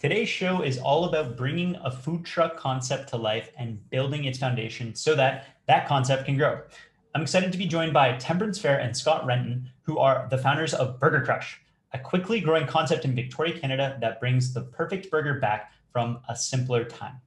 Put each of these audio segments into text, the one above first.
Today's show is all about bringing a food truck concept to life and building its foundation so that that concept can grow. I'm excited to be joined by Temperance Phair and Scott Renton, who are the founders of Burger Crush, a quickly growing concept in Victoria, Canada that brings the perfect burger back from a simpler time.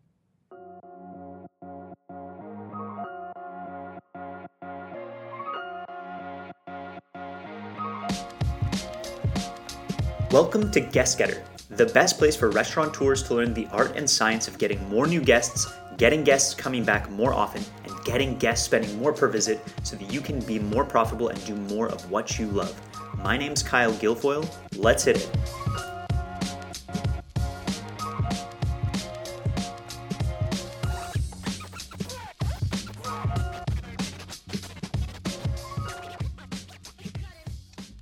Welcome to Guest Getter the best place for restaurateurs to learn the art and science of getting more new guests, getting guests coming back more often, and getting guests spending more per visit so that you can be more profitable and do more of what you love. My name's Kyle Guilfoyle. Let's hit it.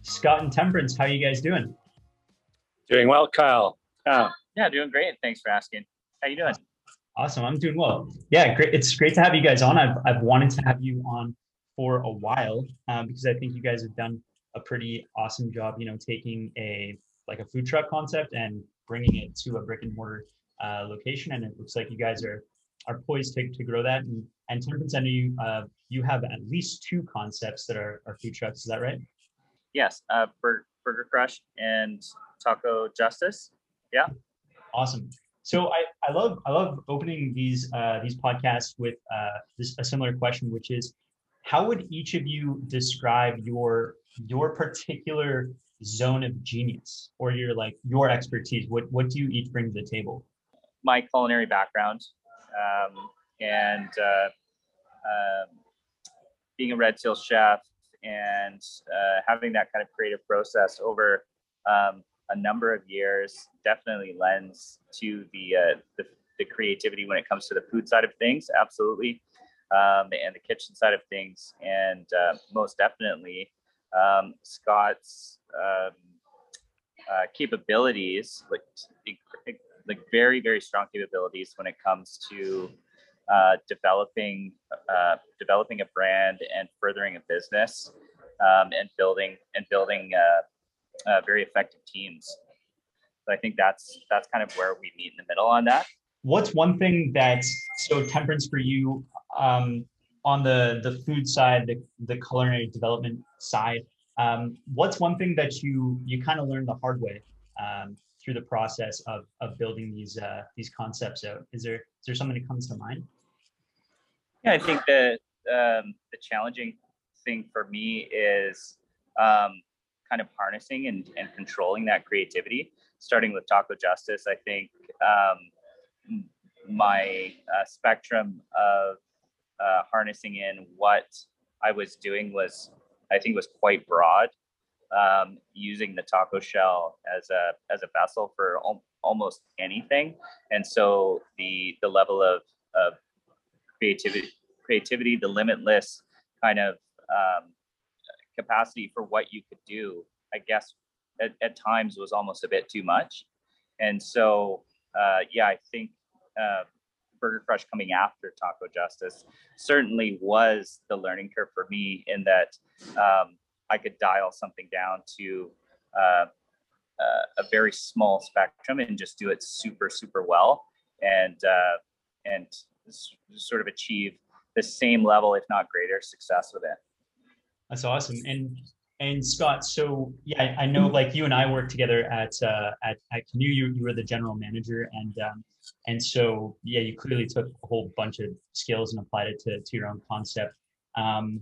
Scott and Temperance, how are you guys doing? Doing well, Kyle. Uh, yeah, doing great. Thanks for asking. How you doing? Awesome. I'm doing well. Yeah, great. It's great to have you guys on. I've, I've wanted to have you on for a while um, because I think you guys have done a pretty awesome job, you know, taking a like a food truck concept and bringing it to a brick and mortar uh, location. And it looks like you guys are are poised to, to grow that. And, and Temperance, I know you, uh, you have at least two concepts that are, are food trucks. Is that right? Yes, uh, Burger, Burger Crush and Taco Justice. Yeah. Awesome. So I, I love I love opening these uh, these podcasts with uh, this a similar question, which is, how would each of you describe your your particular zone of genius or your like your expertise? What what do you each bring to the table? My culinary background, um, and uh, um, being a red seal chef, and uh, having that kind of creative process over um, a number of years definitely lends to the, uh, the, the creativity when it comes to the food side of things, absolutely, um, and the kitchen side of things, and uh, most definitely um, Scott's um, uh, capabilities, like like very very strong capabilities when it comes to uh, developing uh, developing a brand and furthering a business um, and building and building uh, uh, very effective teams. So I think that's that's kind of where we meet in the middle on that. What's one thing that's so temperance for you um, on the the food side, the the culinary development side? Um, what's one thing that you you kind of learned the hard way um, through the process of of building these uh, these concepts out? Is there is there something that comes to mind? Yeah, I think that um, the challenging thing for me is um, kind of harnessing and, and controlling that creativity. Starting with Taco Justice, I think um, my uh, spectrum of uh, harnessing in what I was doing was, I think, was quite broad. Um, using the taco shell as a as a vessel for al- almost anything, and so the the level of of creativity, creativity, the limitless kind of um, capacity for what you could do, I guess at, at times was almost a bit too much. And so, uh, yeah, I think uh, Burger Crush coming after Taco Justice certainly was the learning curve for me in that um, I could dial something down to uh, uh a very small spectrum and just do it super, super well and uh, and sort of achieve the same level, if not greater, success with it. That's awesome. And and Scott, so yeah, I know like you and I worked together at uh, at at Canoe. You you were the general manager, and um, and so yeah, you clearly took a whole bunch of skills and applied it to to your own concept. Um,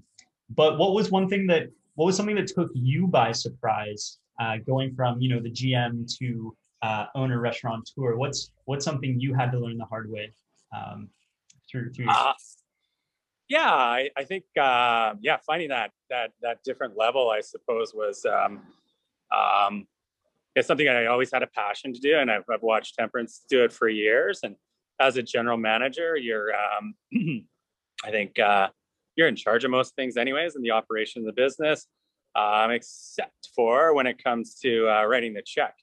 but what was one thing that what was something that took you by surprise, uh, going from you know the GM to uh, owner restaurateur? What's what's something you had to learn the hard way um, through through? Uh, yeah, I, I think uh, yeah, finding that that that different level, I suppose, was um, um, it's something I always had a passion to do, and I've, I've watched Temperance do it for years. And as a general manager, you're um, I think uh, you're in charge of most things, anyways, in the operation of the business, um, except for when it comes to uh, writing the check.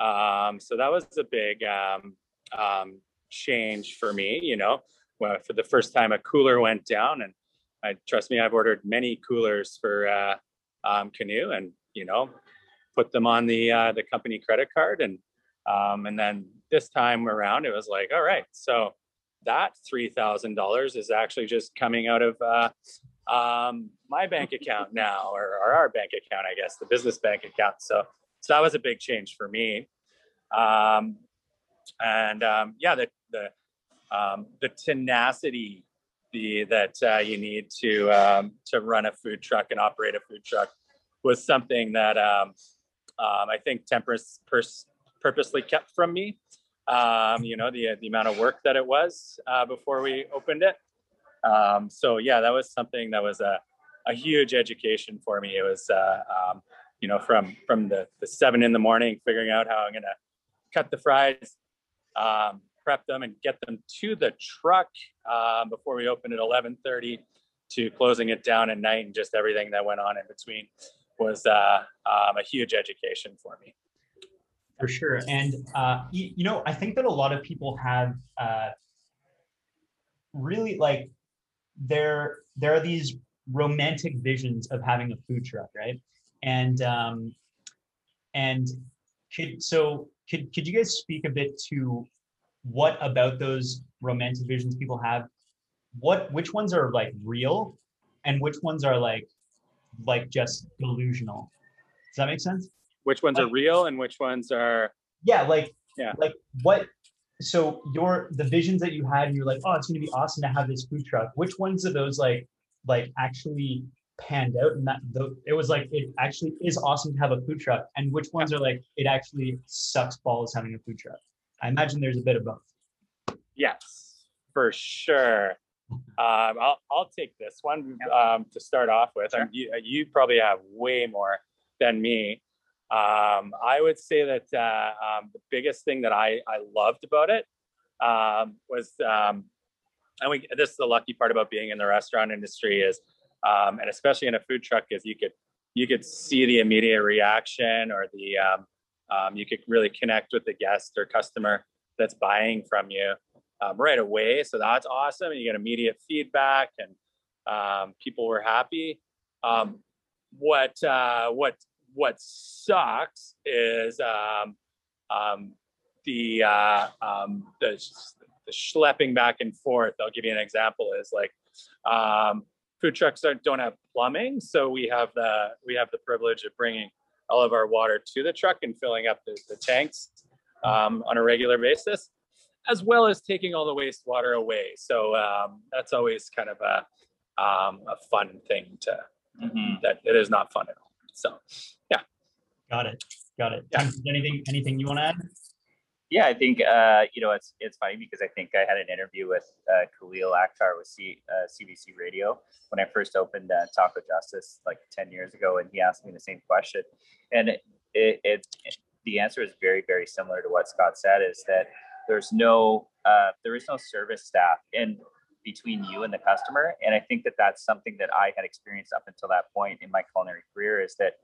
Um, so that was a big um, um, change for me, you know uh, for the first time a cooler went down and I trust me, I've ordered many coolers for uh, um, Canoe and, you know, put them on the uh, the company credit card and Um, and then this time around, it was like, all right, so that three thousand dollars is actually just coming out of uh, um, my bank account now, or, or, our bank account, I guess, the business bank account. So, so that was a big change for me. Um, and um, yeah, the the um, the tenacity the that uh, you need to um, to run a food truck and operate a food truck was something that um, um, I think Temperance pers- purposely kept from me. Um, you know the the amount of work that it was uh, before we opened it. Um, so yeah, that was something that was a a huge education for me. It was uh, you know from from the the seven in the morning figuring out how I'm gonna cut the fries, um, prep them, and get them to the truck um, before we opened at 11:30 to closing it down at night and just everything that went on in between was uh, um, a huge education for me. For sure, and uh, you, you, know, I think that a lot of people have uh, really like there. There are these romantic visions of having a food truck, right? And um, and could so could could you guys speak a bit to what about those romantic visions people have? What which ones are like real, and which ones are like like just delusional. Does that make sense? Which ones like, are real and which ones are Yeah, like yeah. Like what so your the visions that you had and you're like, oh, it's gonna be awesome to have this food truck. Which ones of those like like actually panned out and that the, it was like it actually is awesome to have a food truck and which ones are like it actually sucks balls having a food truck i imagine there's a bit of both yes for sure um, I'll, I'll take this one um, to start off with. Sure. You, you, probably have way more than me. Um, I would say that uh, um, the biggest thing that I, I loved about it um, was, um, and we, this is the lucky part about being in the restaurant industry is, and especially in a food truck, is you could you could see the immediate reaction or the you could really connect with the guest or customer that's buying from you um, right away. So that's awesome. And you get immediate feedback and um, people were happy. Um, what, uh, what, what sucks is um, um, the, uh, um, the, the schlepping back and forth. I'll give you an example is like food trucks don't, don't have plumbing. So we have the, we have the privilege of bringing all of our water to the truck and filling up the, the tanks on a regular basis as well as taking all the wastewater away. So um, that's always kind of a um, a fun thing to mm-hmm. that it is not fun at all. So yeah. Got it. Got it. Yeah. Anything anything you want to add? Yeah, I think uh, you know it's it's funny because I think I had an interview with uh, Khalil Akhtar with C, uh, CBC Radio when I first opened uh, Taco Justice like ten years ago, and he asked me the same question, and it, it, it the answer is very very similar to what Scott said. Is that there's no uh, there is no service staff in between you and the customer and i think that that's something that i had experienced up until that point in my culinary career is that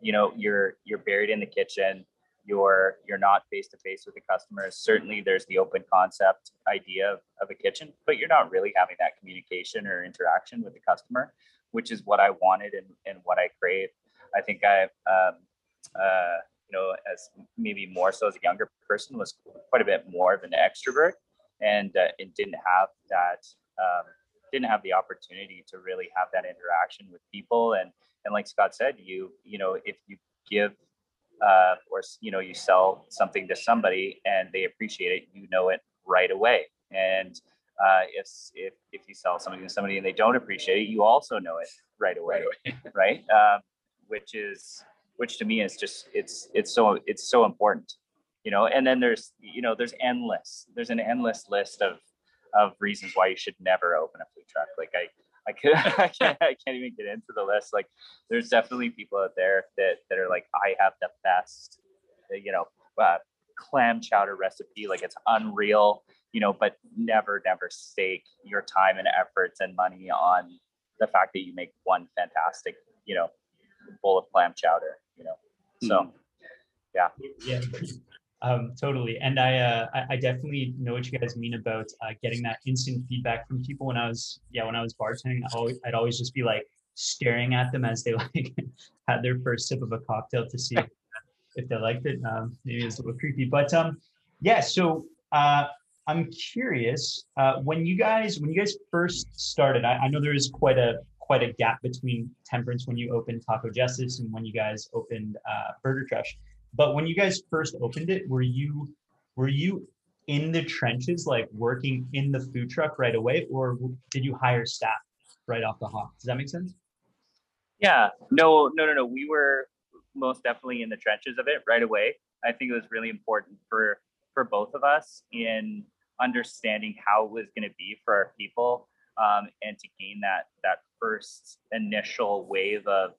you know you're you're buried in the kitchen you're you're not face to face with the customers certainly there's the open concept idea of, of a kitchen but you're not really having that communication or interaction with the customer which is what i wanted and, and what i crave i think i um, uh, you know, as maybe more so as a younger person, was quite a bit more of an extrovert, and uh, and didn't have that um, didn't have the opportunity to really have that interaction with people. And and like Scott said, you you know, if you give uh, or you know, you sell something to somebody and they appreciate it, you know it right away. And uh, if if if you sell something to somebody and they don't appreciate it, you also know it right away, right? Um, which is which to me is just it's it's so it's so important you know and then there's you know there's endless there's an endless list of of reasons why you should never open a food truck like i I, could, I, can't, I can't even get into the list. Like, there's definitely people out there that, that are like, I have the best, you know, uh, clam chowder recipe. Like, it's unreal, you know, but never, never stake your time and efforts and money on the fact that you make one fantastic, you know, bowl of clam chowder you know. So, mm-hmm. yeah. Yeah. Um, totally. And I, uh, I, definitely know what you guys mean about uh, getting that instant feedback from people. When I was, yeah, when I was bartending, I always, I'd always just be like staring at them as they like had their first sip of a cocktail to see if, they liked it. Um, maybe it's a little creepy, but um, yeah. So uh, I'm curious uh, when you guys when you guys first started. I, I know there is quite a quite a gap between Temperance when you opened Taco Justice and when you guys opened uh, Burger Crush. But when you guys first opened it, were you were you in the trenches, like working in the food truck right away, or did you hire staff right off the hop? Does that make sense? Yeah, no, no, no, no. We were most definitely in the trenches of it right away. I think it was really important for for both of us in understanding how it was going to be for our people um, and to gain that that first initial wave of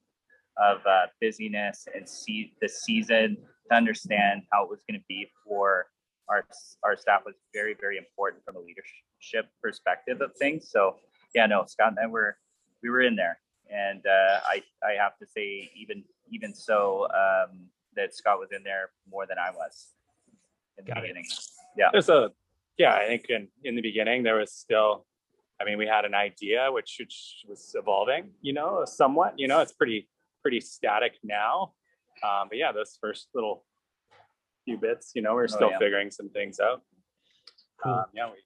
of uh, busyness and see the season to understand how it was going to be for our our staff was very very important from a leadership perspective of things. So yeah, no, Scott and I were we were in there, and uh, I I have to say even even so um, that Scott was in there more than I was in the Got it. beginning. Yeah. There's a, yeah, I think in, in the beginning, there was still, I mean, we had an idea which, which was evolving, you know, somewhat, you know, it's pretty, pretty static now. Um, but yeah, those first little few bits, you know, we're still yeah. figuring some things out. Cool. Um, yeah, we,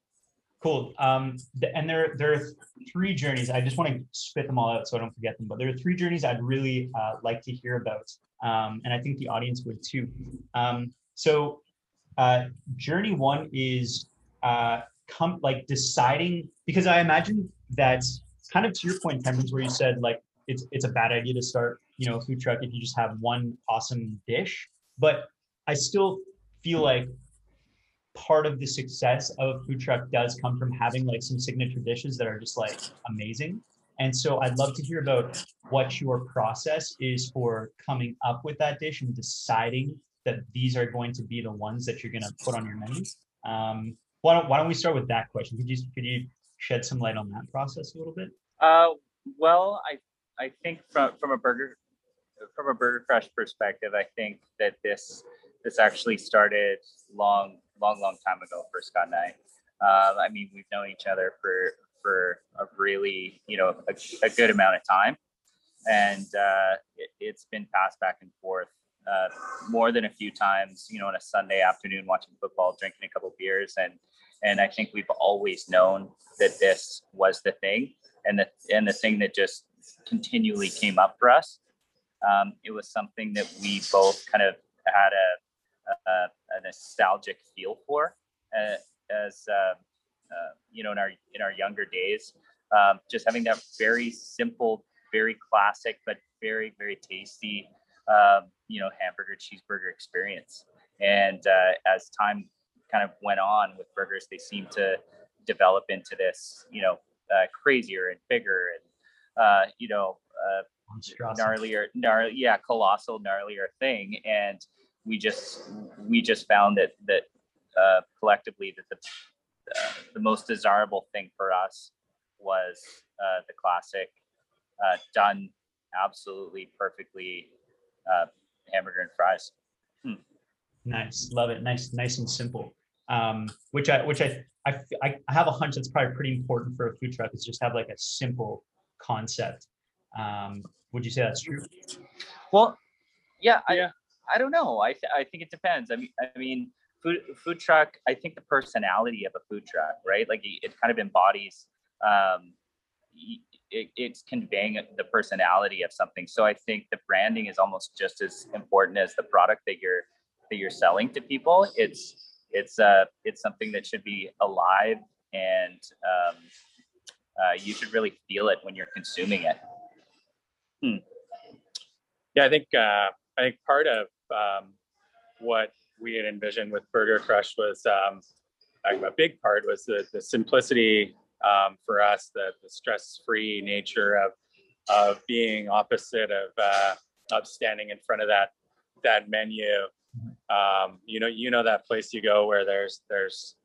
Cool. Um, and there, there are three journeys. I just want to spit them all out so I don't forget them. But there are three journeys I'd really uh, like to hear about, um, and I think the audience would too. Um, so, uh, journey one is uh, come like deciding because I imagine that kind of to your point, Temperance, where you said like it's it's a bad idea to start you know a food truck if you just have one awesome dish. But I still feel like part of the success of a food truck does come from having like some signature dishes that are just like amazing. And so I'd love to hear about what your process is for coming up with that dish and deciding that these are going to be the ones that you're going to put on your menu. Um, why don't Why don't we start with that question? Could you Could you shed some light on that process a little bit? Uh, well, I I think from from a burger from a Burger Crush perspective, I think that this this actually started long long long time ago for Scott and I. Um, I mean, we've known each other for for a really you know a, a good amount of time, and uh, it, it's been passed back and forth uh, more than a few times. You know, on a Sunday afternoon watching football, drinking a couple beers, and and I think we've always known that this was the thing, and the and the thing that just continually came up for us. Um, it was something that we both kind of had a, a, a nostalgic feel for, uh, as uh, uh, you know, in our in our younger days. Um, just having that very simple, very classic, but very very tasty, um, you know, hamburger cheeseburger experience. And uh, as time kind of went on with burgers, they seemed to develop into this, you know, uh, crazier and bigger and uh, you know, Monstrosity. gnarlier, gnarly, yeah, colossal, gnarlier thing. And we just we just found that that uh, collectively that the uh, the most desirable thing for us was uh, the classic, uh, done absolutely perfectly, uh, hamburger and fries. Nice, love it. Nice, nice and simple. Um, which I, which I, I I have a hunch that's probably pretty important for a food truck is just have like a simple concept. Um, would you say that's true? Well, yeah, I, Yeah. I don't know. I, th- I think it depends. I mean, I mean, food food truck. I think the personality of a food truck, right? Like it it kind of embodies. Um, it, it's conveying the personality of something. So I think the branding is almost just as important as the product that you're that you're selling to people. It's it's uh it's something that should be alive and um, uh, you should really feel it when you're consuming it. Yeah, I think, uh, I think part of, um, what we had envisioned with Burger Crush was, um, a big part was the, the simplicity, um, for us, the, the stress-free nature of, of being opposite of, uh, of standing in front of that, that menu. Um, you know, you know that place you go where there's, there's,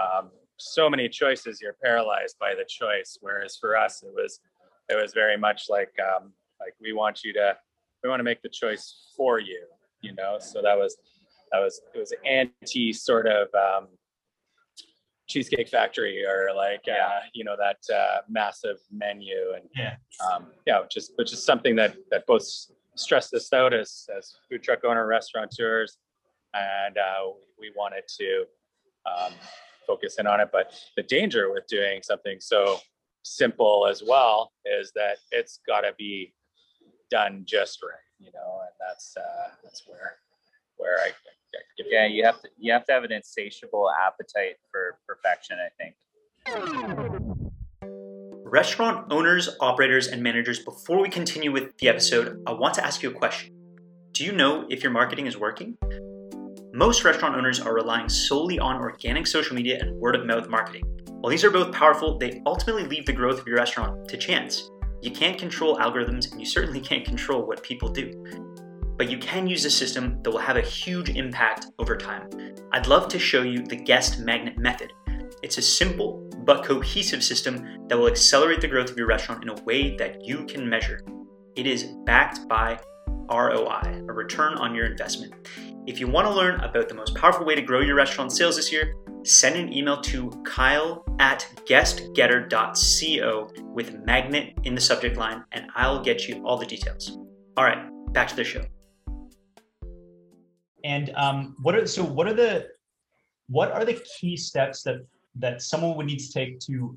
um, so many choices, you're paralyzed by the choice. Whereas for us, it was, it was very much like, um, like we want you to, we want to make the choice for you, you know? So that was, that was, it was anti sort of, um, Cheesecake Factory or like, Yeah. uh, you know, that, uh, massive menu and, Yeah. um, yeah, which is, which is something that, that both, stress this out as as food truck owner restaurateurs, and uh, we wanted to um, focus in on it. But the danger with doing something so simple as well is that it's got to be done just right, you know, and that's uh, that's where where I, I Yeah, you have to you have to have an insatiable appetite for perfection, I think. Restaurant owners, operators, and managers, before we continue with the episode, I want to ask you a question. Do you know if your marketing is working? Most restaurant owners are relying solely on organic social media and word of mouth marketing. While these are both powerful, they ultimately leave the growth of your restaurant to chance. You can't control algorithms, and you certainly can't control what people do. But you can use a system that will have a huge impact over time. I'd love to show you the guest magnet method. It's a simple but cohesive system that will accelerate the growth of your restaurant in a way that you can measure. It is backed by ROI, a return on your investment. If you want to learn about the most powerful way to grow your restaurant sales this year, send an email to kyle at guestgetter.co with magnet in the subject line, and I'll get you all the details. All right, back to the show. And um, what are so? What are the what are the key steps that that someone would need to take to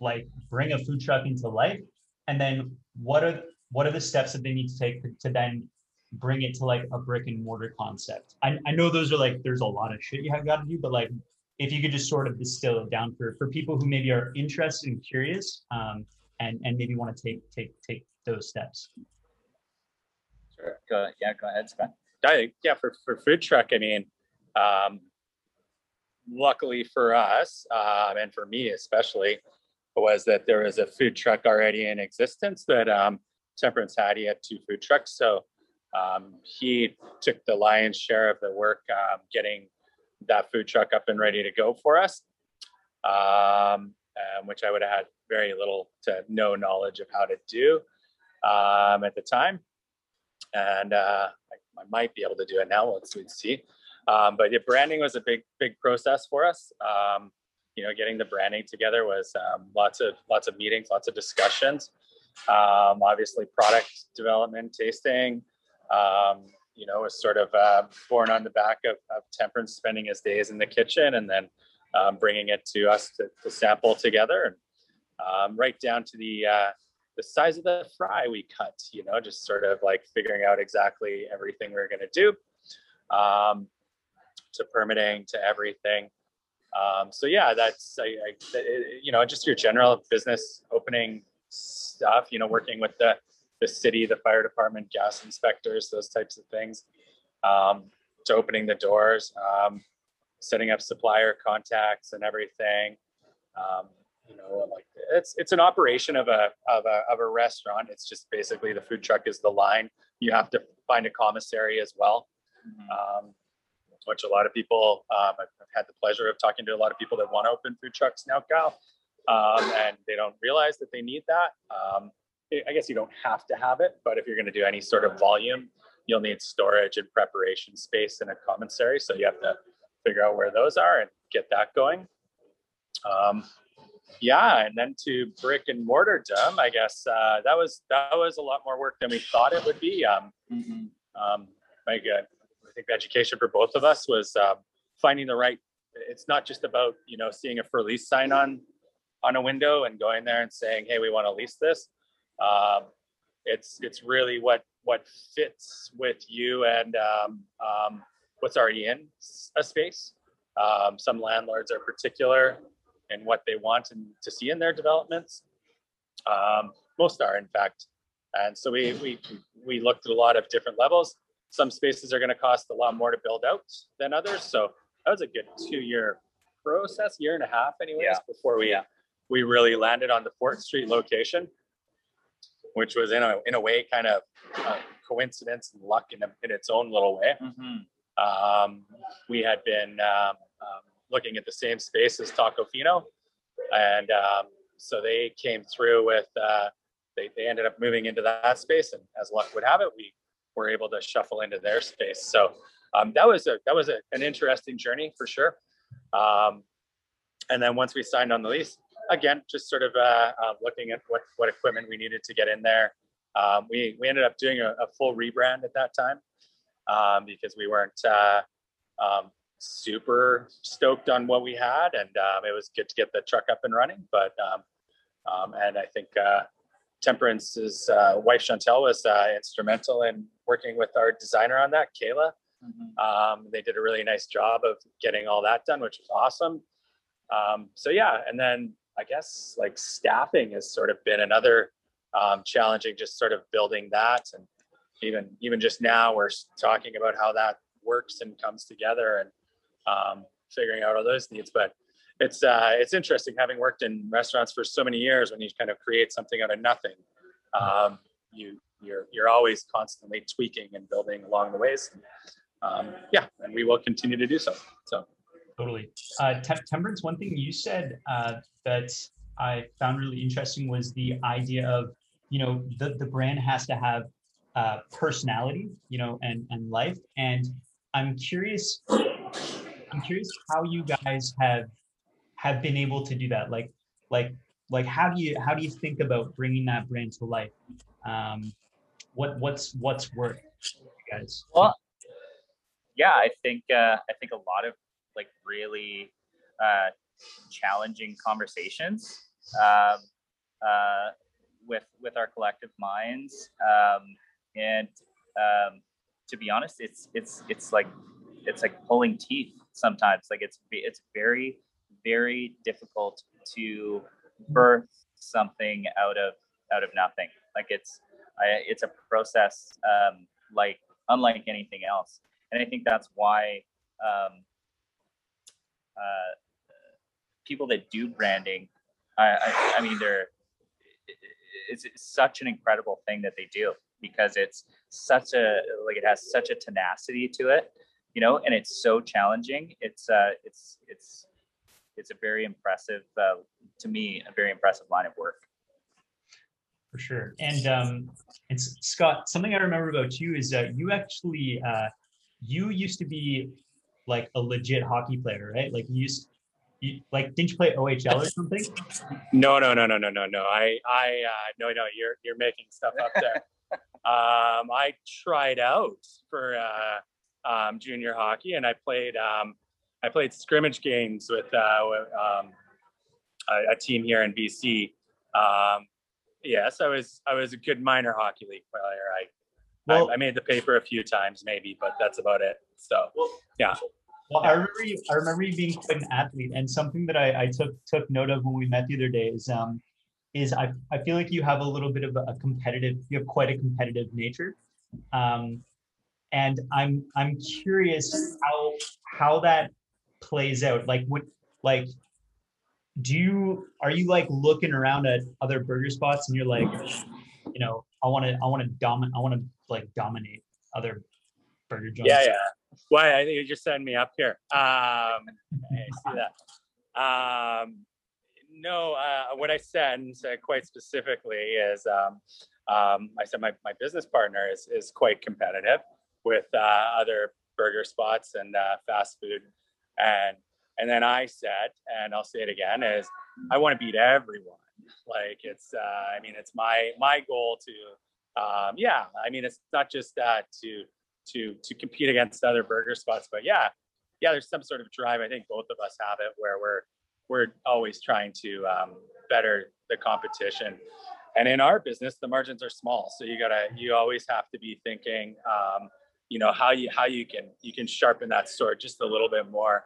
like bring a food truck into life? And then what are what are the steps that they need to take to, to then bring it to like a brick and mortar concept? I, I know those are like there's a lot of shit you have got to do, but like if you could just sort of distill it down for for people who maybe are interested and curious um, and and maybe want to take take take those steps. Sure. Go, yeah, go ahead, Scott. Yeah, for, for food truck, I mean, um, luckily for us, um, and for me especially, was that there was a food truck already in existence that um, Temperance had. He had two food trucks. So um, he took the lion's share of the work um, getting that food truck up and ready to go for us, um, which I would have had very little to no knowledge of how to do um, at the time. And uh, I, I, might be able to do it now. Let's, let's see. Um, but yeah, branding was a big, big process for us. Um, you know, getting the branding together was um, lots of lots of meetings, lots of discussions. Um, obviously, product development, tasting. Um, you know, was sort of uh, born on the back of, of, Temperance spending his days in the kitchen and then um, bringing it to us to, to sample together, and right down to the uh, the size of the fry we cut. You know, just sort of like figuring out exactly everything we we're going to do. Um, to permitting to everything. Um, so yeah, that's I, I, you know just your general business opening stuff. You know, working with the the city, the fire department, gas inspectors, those types of things. Um, to opening the doors, um, setting up supplier contacts and everything. Um, you know, like it's it's an operation of a of a of a restaurant. It's just basically the food truck is the line. You have to find a commissary as well. Mm-hmm. Um, which a lot of people, um, I've, I've, had the pleasure of talking to a lot of people that want to open food trucks now, Cal, um, and they don't realize that they need that. I guess you don't have to have it, but if you're going to do any sort of volume, you'll need storage and preparation space in a commissary. So you have to figure out where those are and get that going. Um, yeah, and then to brick and mortar dumb, I guess uh, that was that was a lot more work than we thought it would be. Um, mm-hmm. um, my God, think the education for both of us was um, finding the right. It's not just about you know seeing a for lease sign on on a window and going there and saying, "Hey, we want to lease this." Um, it's it's really what what fits with you and um, um, what's already in a space. Um, some landlords are particular in what they want and to see in their developments. Um, most are, in fact, and so we we we looked at a lot of different levels some spaces are going to cost a lot more to build out than others. So that was a good two year process, year and a half, anyways, yeah. before we yeah. we really landed on the Fort Street location, which was in a in a way kind of coincidence and luck in, a, in its own little way. Mm-hmm. Um, we had been um, um, looking at the same space as Tacofino, and um, so they came through with. Uh, they, they ended up moving into that space, and as luck would have it, we were able to shuffle into their space. So um, that was a that was a, an interesting journey for sure. Um, and then once we signed on the lease, again, just sort of uh, uh, looking at what what equipment we needed to get in there, um, we we ended up doing a, a, full rebrand at that time um, because we weren't uh, um, super stoked on what we had, and um, it was good to get the truck up and running. But um, um, and I think uh, Temperance's uh, wife Chantel was uh, instrumental in working with our designer on that, Kayla. Mm-hmm. they did a really nice job of getting all that done, which was awesome. so yeah, and then I guess like staffing has sort of been another um, challenging just sort of building that. And even even just now we're talking about how that works and comes together and um, figuring out all those needs. But it's uh, it's interesting having worked in restaurants for so many years when you kind of create something out of nothing um, you you're you're always constantly tweaking and building along the ways. Um, yeah and we will continue to do so. So totally. Uh, temperance one thing you said uh, that i found really interesting was the idea of you know the, the brand has to have uh, personality you know and and life. And i'm curious i'm curious how you guys have have been able to do that. Like like like how do you how do you think about bringing that brand to life? Um what what's what's worked guys? Well yeah i think uh i think a lot of like really uh challenging conversations um uh with with our collective minds. Um, and um, to be honest it's it's it's like it's like pulling teeth sometimes. Like it's it's very very difficult to birth something out of out of nothing. Like it's I, it's a process um, like unlike anything else. And i think that's why um, uh, people that do branding I, I, I mean they're it's, such an incredible thing that they do because it's such a like it has such a tenacity to it you know and it's so challenging. It's uh it's it's it's a very impressive uh, to me a very impressive line of work. For sure. And um it's scott something i remember about you is that you actually uh you used to be like a legit hockey player right like you used you, like didn't you play OHL or something? No, no, no, no, no, no, no. I, I, uh, no, no. You're you're making stuff up there. um, I tried out for uh, um, junior hockey, and I played um, I played scrimmage games with uh, um, a, a, team here in BC. Um, yes, I was I was a good minor hockey league player. I well, I, I, made the paper a few times, maybe, but that's about it. So, yeah. Well, I remember you. I remember you being quite an athlete, and something that I, I took took note of when we met the other day is um is I I feel like you have a little bit of a competitive. You have quite a competitive nature, um, and I'm I'm curious how how that plays out. Like what like do you are you like looking around at other burger spots and you're like you know i want to i want to dominate i want to like dominate other burger yeah yeah why I think you just send me up here. Um, I see that. Um, no, uh, what I said, said quite specifically is um, um, I said my, my business partner is, is quite competitive with uh, other burger spots and uh, fast food. And, and then I said, and I'll say it again, is I want to beat everyone. Like it's, uh, I mean, it's my, my goal to, um, yeah, I mean, it's not just that to, to to compete against other burger spots. But yeah, yeah, there's some sort of drive. I think both of us have it where we're we're always trying to um, better the competition. And in our business, the margins are small, so you gotta you always have to be thinking, um, you know, how you how you can you can sharpen that sword just a little bit more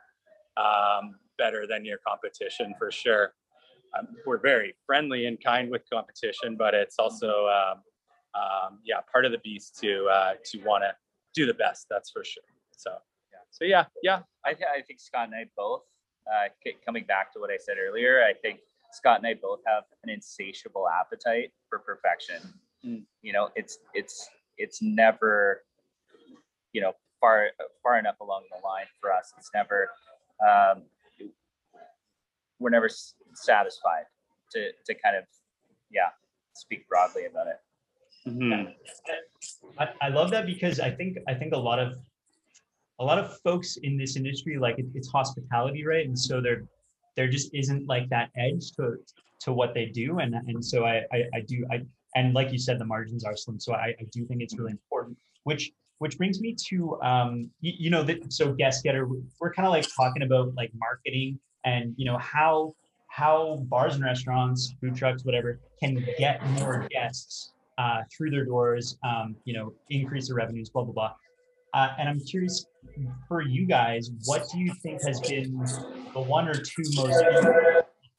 um, better than your competition for sure. Um, we're very friendly and kind with competition, but it's also um, um, yeah part of the beast to uh, to want to do the best. That's for sure. So, yeah. So yeah, yeah. I, th- I think Scott and I both, uh, coming back to what I said earlier, I think Scott and I both have an insatiable appetite for perfection. Mm. You know, it's it's it's never, you know, far far enough along the line for us. It's never, um, we're never satisfied to to kind of, yeah, speak broadly about it. Mm-hmm. I, I love that because I think I think a lot of a lot of folks in this industry like it, it's hospitality, right? And so there there just isn't like that edge to to what they do, and and so I I, I do I and like you said, the margins are slim. So I, I do think it's really important. Which which brings me to um, you, you know that so guest getter. We're kind of like talking about like marketing and you know how how bars and restaurants, food trucks, whatever, can get more guests uh, through their doors. Um, you know, increase their revenues, blah blah blah. Uh, and I'm curious for you guys, what do you think has been the one or two most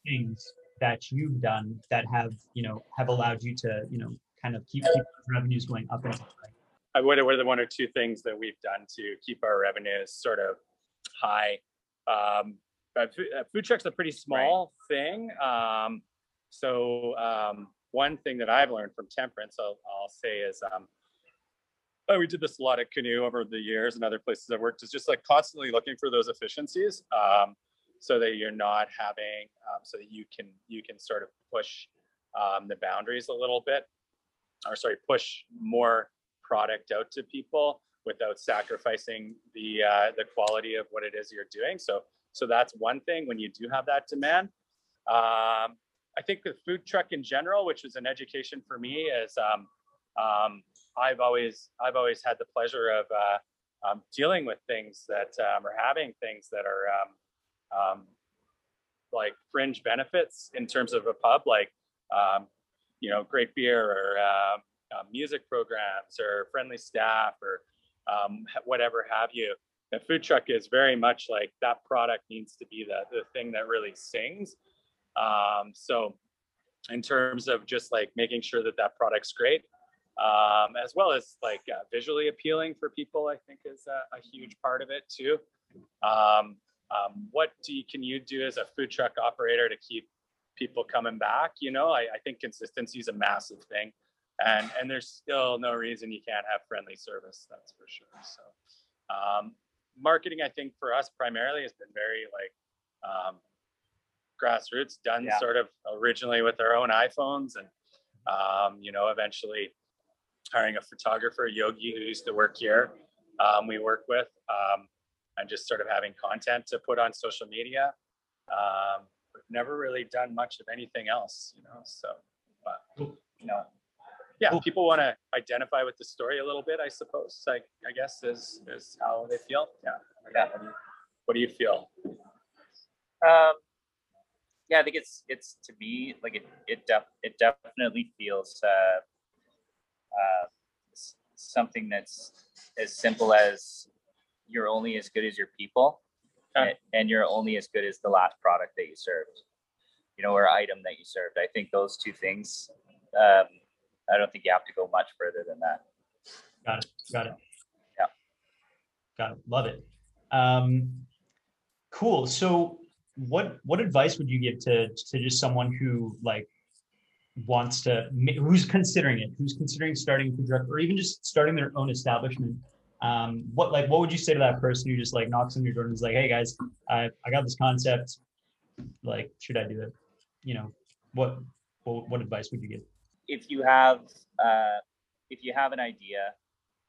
things that you've done that have, you know, have allowed you to, you know, kind of keep, keep revenues going up and I wonder what are the one or two things that we've done to keep our revenues sort of high? Um, food, uh, food truck's a pretty small right. thing. Um, so um, one thing that I've learned from temperance, I'll, I'll say is um, oh, we did this a lot at Canoe over the years and other places I've worked is just like constantly looking for those efficiencies um, so that you're not having, um, so that you can, you can sort of push um, the boundaries a little bit or sorry, push more product out to people without sacrificing the, uh, the quality of what it is you're doing. So, so that's one thing when you do have that demand. Um, I think the food truck in general, which was an education for me, is um, um, I've always I've always had the pleasure of uh, um, dealing with things that um, or having things that are um, like fringe benefits in terms of a pub, like you know great beer or uh, music programs or friendly staff or whatever have you. The food truck is very much like that product needs to be the, the thing that really sings. So in terms of just like making sure that that product's great um, as well as like uh, visually appealing for people. I think is a, a huge part of it too. Um, um, what do you, can you do as a food truck operator to keep people coming back? You know, I, I think consistency is a massive thing, and and there's still no reason you can't have friendly service. That's for sure. So, um, marketing, I think for us primarily has been very like um, grassroots, done yeah. sort of originally with our own iPhones, and um, you know, eventually hiring a photographer, Yogi, who used to work here. Um, we work with um, and just sort of having content to put on social media. Um, we've never really done much of anything else, you know. So, but you know, yeah, cool. people want to identify with the story a little bit, I suppose. Like, I guess is is how they feel. Yeah. Yeah. What do you, what do you feel? Um, yeah, I think it's it's to me like it it def- it definitely feels uh, uh, something that's as simple as you're only as good as your people okay. and you're only as good as the last product that you served you know or item that you served. I think those two things um, i don't think you have to go much further than that. Got it got it. Yeah. Got it love it. Um, cool so what what advice would you give to to just someone who like wants to who's considering it who's considering starting a food truck or even just starting their own establishment? Um, what like what would you say to that person who just like knocks on your door and is like hey guys i, I got this concept. Like should i do it? You know what what, what advice would you give? If you have uh, if you have an idea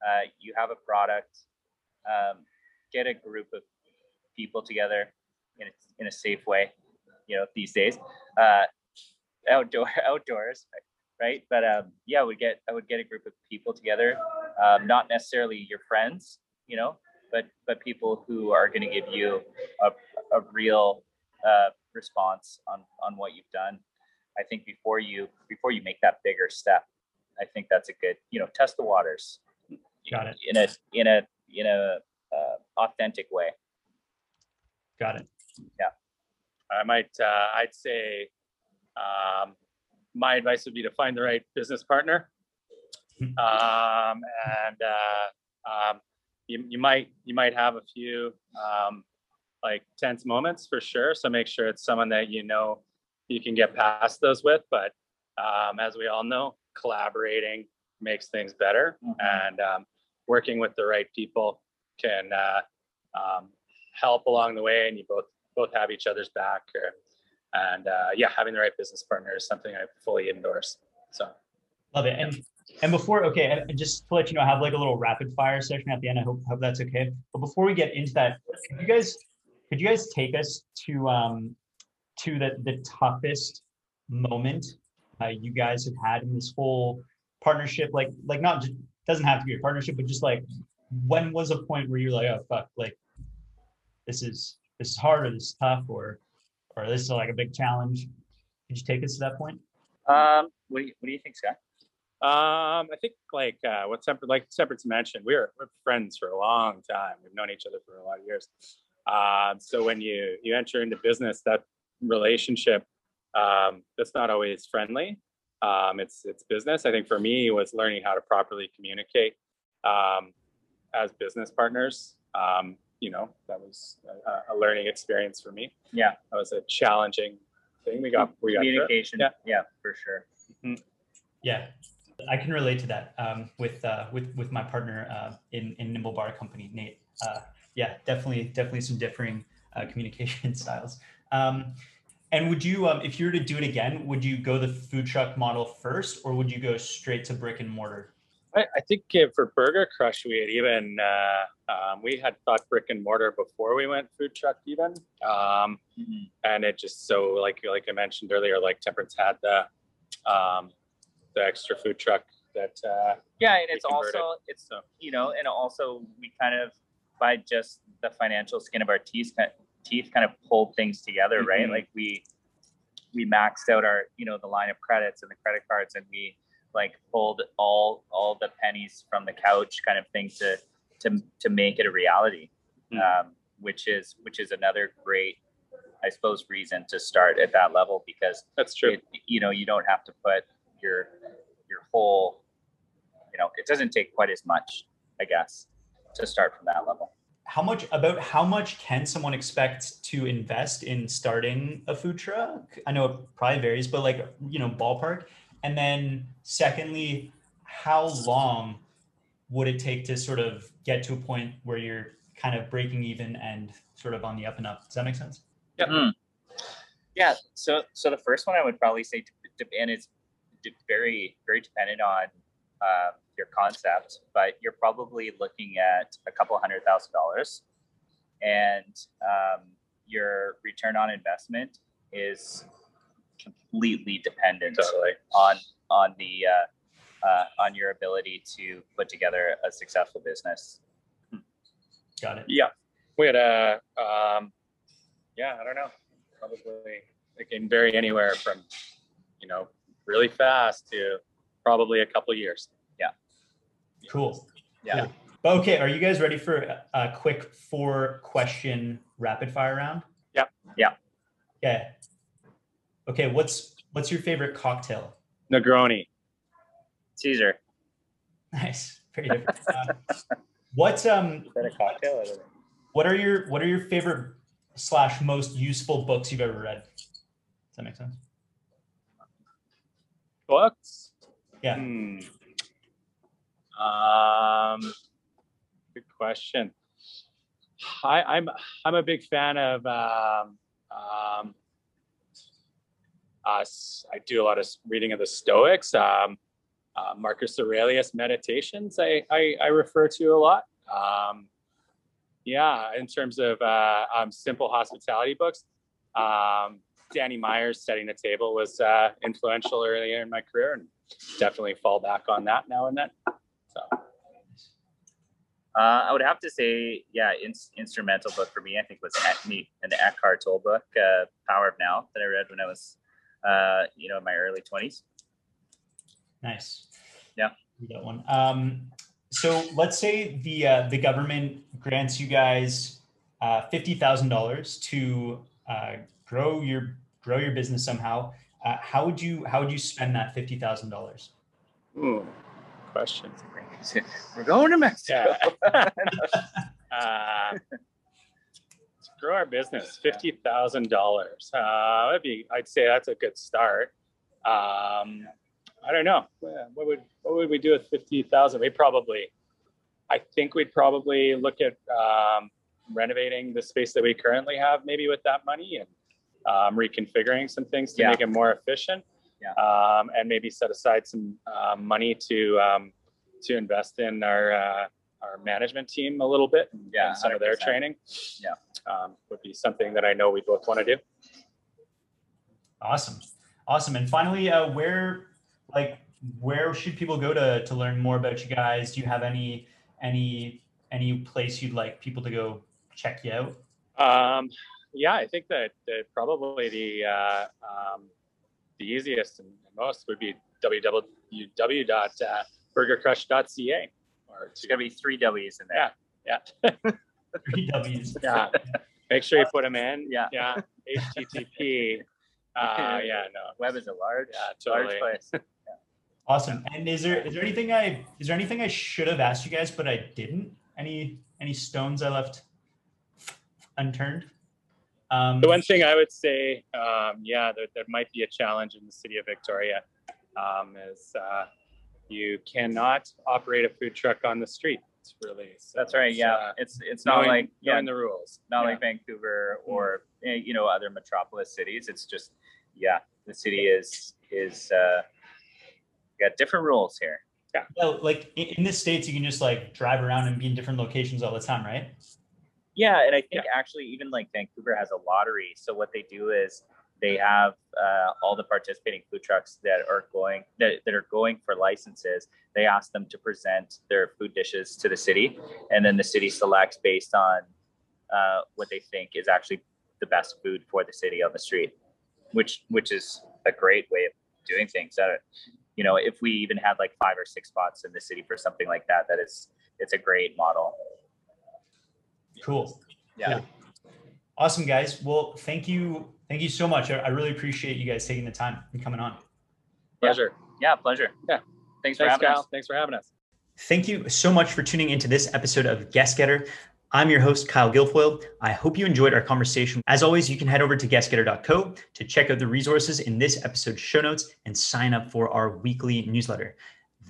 uh, you have a product um, get a group of people together in a, in a safe way you know these days uh, outdoor outdoors, right? But um, yeah, we get I would get a group of people together, um, not necessarily your friends, you know, but but people who are going to give you a, a real uh, response on on what you've done. I think before you before you make that bigger step, I think that's a good you know test the waters. Got it. In a in a in a uh, authentic way. Got it. Yeah. I might uh, I'd say um, my advice would be to find the right business partner. Um, and uh, um, you, you might you might have a few um, like tense moments for sure. So make sure it's someone that you know you can get past those with. But um, as we all know, collaborating makes things better, mm-hmm. and um, working with the right people can uh, um, help along the way, and you both both have each other's back. Or, and uh, yeah, having the right business partner is something I fully endorse. So love it. And and before, okay, and just to let you know, I have like a little rapid fire session at the end. I hope hope that's okay. But before we get into that, could you guys could you guys take us to um to the the toughest moment uh, you guys have had in this whole partnership? Like, like not just doesn't have to be a partnership, but just like when was a point where you're like, oh fuck, like this is this is hard or this is tough or or this is like a big challenge? Could you take us to that point? Um, what do you, what do you think, Scott? Um, I think like uh, what Temper, like Temperance mentioned, we were we're friends for a long time. We've known each other for a lot of years. Um, so when you you enter into business, that relationship um, that's not always friendly. Um, it's it's business. I think for me was learning how to properly communicate um, as business partners. Um, you know, that was a, a learning experience for me. Yeah. that was a challenging thing. We got we got through. Communication. Yeah. yeah, for sure. Yeah, I can relate to that um, with uh, with with my partner uh, in in Nimble Bar Company, Nate. Uh, yeah, definitely definitely some differing uh, communication styles. Um, and would you, um, if you were to do it again, would you go the food truck model first, or would you go straight to brick and mortar? I, I think uh, for Burger Crush, we had even uh, um, we had thought brick and mortar before we went food truck even, um, Mhm. and it just so like like I mentioned earlier, like Temperance had the um, the extra food truck that uh, Yeah, and it's converted. also it's so you know, and also we kind of by just the financial skin of our teeth, teeth kind of pulled things together, right? Mhm. Like we we maxed out our you know the line of credits and the credit cards, and we like pulled all all the pennies from the couch, kind of thing to to to make it a reality, Mhm. um, which is which is another great, I suppose, reason to start at that level because that's true. it, you know you don't have to put your your whole you know it doesn't take quite as much i guess to start from that level How much about how much can someone expect to invest in starting a food truck? I know it probably varies, but like you know, ballpark. And then secondly, how long would it take to sort of get to a point where you're kind of breaking even and sort of on the up and up? Does that make sense? yeah so so the first one i would probably say de- de- and it's very very dependent on uh, your concept but you're probably looking at a couple hundred thousand dollars and um, your return on investment is completely dependent Totally. on on the uh, uh, on your ability to put together a successful business. Got it. Yeah, we had a um, yeah. I don't know. Probably it can vary anywhere from you know really fast to probably a couple years. Yeah. Cool. Yeah. Cool. But okay, are you guys ready for a, a quick four question rapid fire round? Yeah. Yeah. Okay. Okay, what's what's your favorite cocktail? Negroni. Caesar, Nice. Very different. Uh, what um is that a cocktail? What are your what are your favorite slash most useful books you've ever read? Does that make sense? Books. Yeah. Hmm. Um, good question. I, I'm I'm a big fan of um, um, us. I do a lot of reading of the Stoics. Um, uh, Marcus Aurelius Meditations. I, I I refer to a lot. Um, yeah, in terms of uh, um, simple hospitality books. Um, Danny Meyers setting the table was uh, influential earlier in my career, and definitely fall back on that now and then. So Uh, I would have to say, yeah, in, instrumental book for me, I think was Ec- me- an Eckhart Tolle book, uh, Power of Now, that I read when I was, uh, you know, in my early twenties. Nice. Yeah. We got one. Um, so let's say the uh, the government grants you guys uh, fifty thousand dollars to uh, grow your grow your business somehow. Uh, how would you how would you spend that fifty thousand dollars? Ooh, question. We're going to Mexico. Uh, grow our business, fifty thousand dollars. Uh, that'd be. I'd say that's a good start. Um, I don't know. What would what would we do with fifty thousand? We probably. I think we'd probably look at um, renovating the space that we currently have, maybe with that money, and um, reconfiguring some things to Yeah. make it more efficient. Yeah. Um, and maybe set aside some um, money to um, to invest in our uh, our management team a little bit and, Yeah, and some of their training. Yeah. Um, would be something that I know we both want to do. Awesome. Awesome. And finally, uh, where like where should people go to to learn more about you guys? Do you have any any any place you'd like people to go check you out? Um, yeah, I think that, that probably the uh, um, the easiest and most would be www.burgercrush.ca. Or it's gonna be three W's in there. Yeah, Yeah. Three W's. yeah, make sure you put them in. Yeah. yeah. HTTP. Uh, yeah, no. Web is a large, Yeah, large totally. place. Awesome. And is there is there anything I is there anything I should have asked you guys but I didn't? Any any stones I left unturned? Um, The one thing I would say, um, yeah, there, there might be a challenge in the city of Victoria, um, is uh, you cannot operate a food truck on the street. It's really so That's right. it's, Yeah, uh, it's it's not knowing, like yeah, knowing the rules. not Yeah. like Vancouver or eh, you know other metropolis cities. It's just yeah, the city is is uh, got different rules here. Yeah well, like in, in the states, you can just like drive around and be in different locations all the time, right? Yeah, and I think actually even like Vancouver has a lottery. So what they do is they have uh, all the participating food trucks that are going that, that are going for licenses. They ask them to present their food dishes to the city, and then the city selects based on uh, what they think is actually the best food for the city on the street, which which is a great way of doing things. That you know, if we even had like five or six spots in the city for something like that, that is it's a great model. Cool. Yeah. Awesome, guys. Well, thank you. Thank you so much. I, I really appreciate you guys taking the time and coming on. Pleasure. Yeah, pleasure. Yeah. Thanks, for having Kyle. us. Thanks for having us. Thank you so much for tuning into this episode of Guest Getter. I'm your host, Kyle Guilfoyle. I hope you enjoyed our conversation. As always, you can head over to guestgetter.co to check out the resources in this episode's show notes and sign up for our weekly newsletter.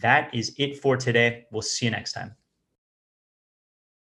That is it for today. We'll see you next time.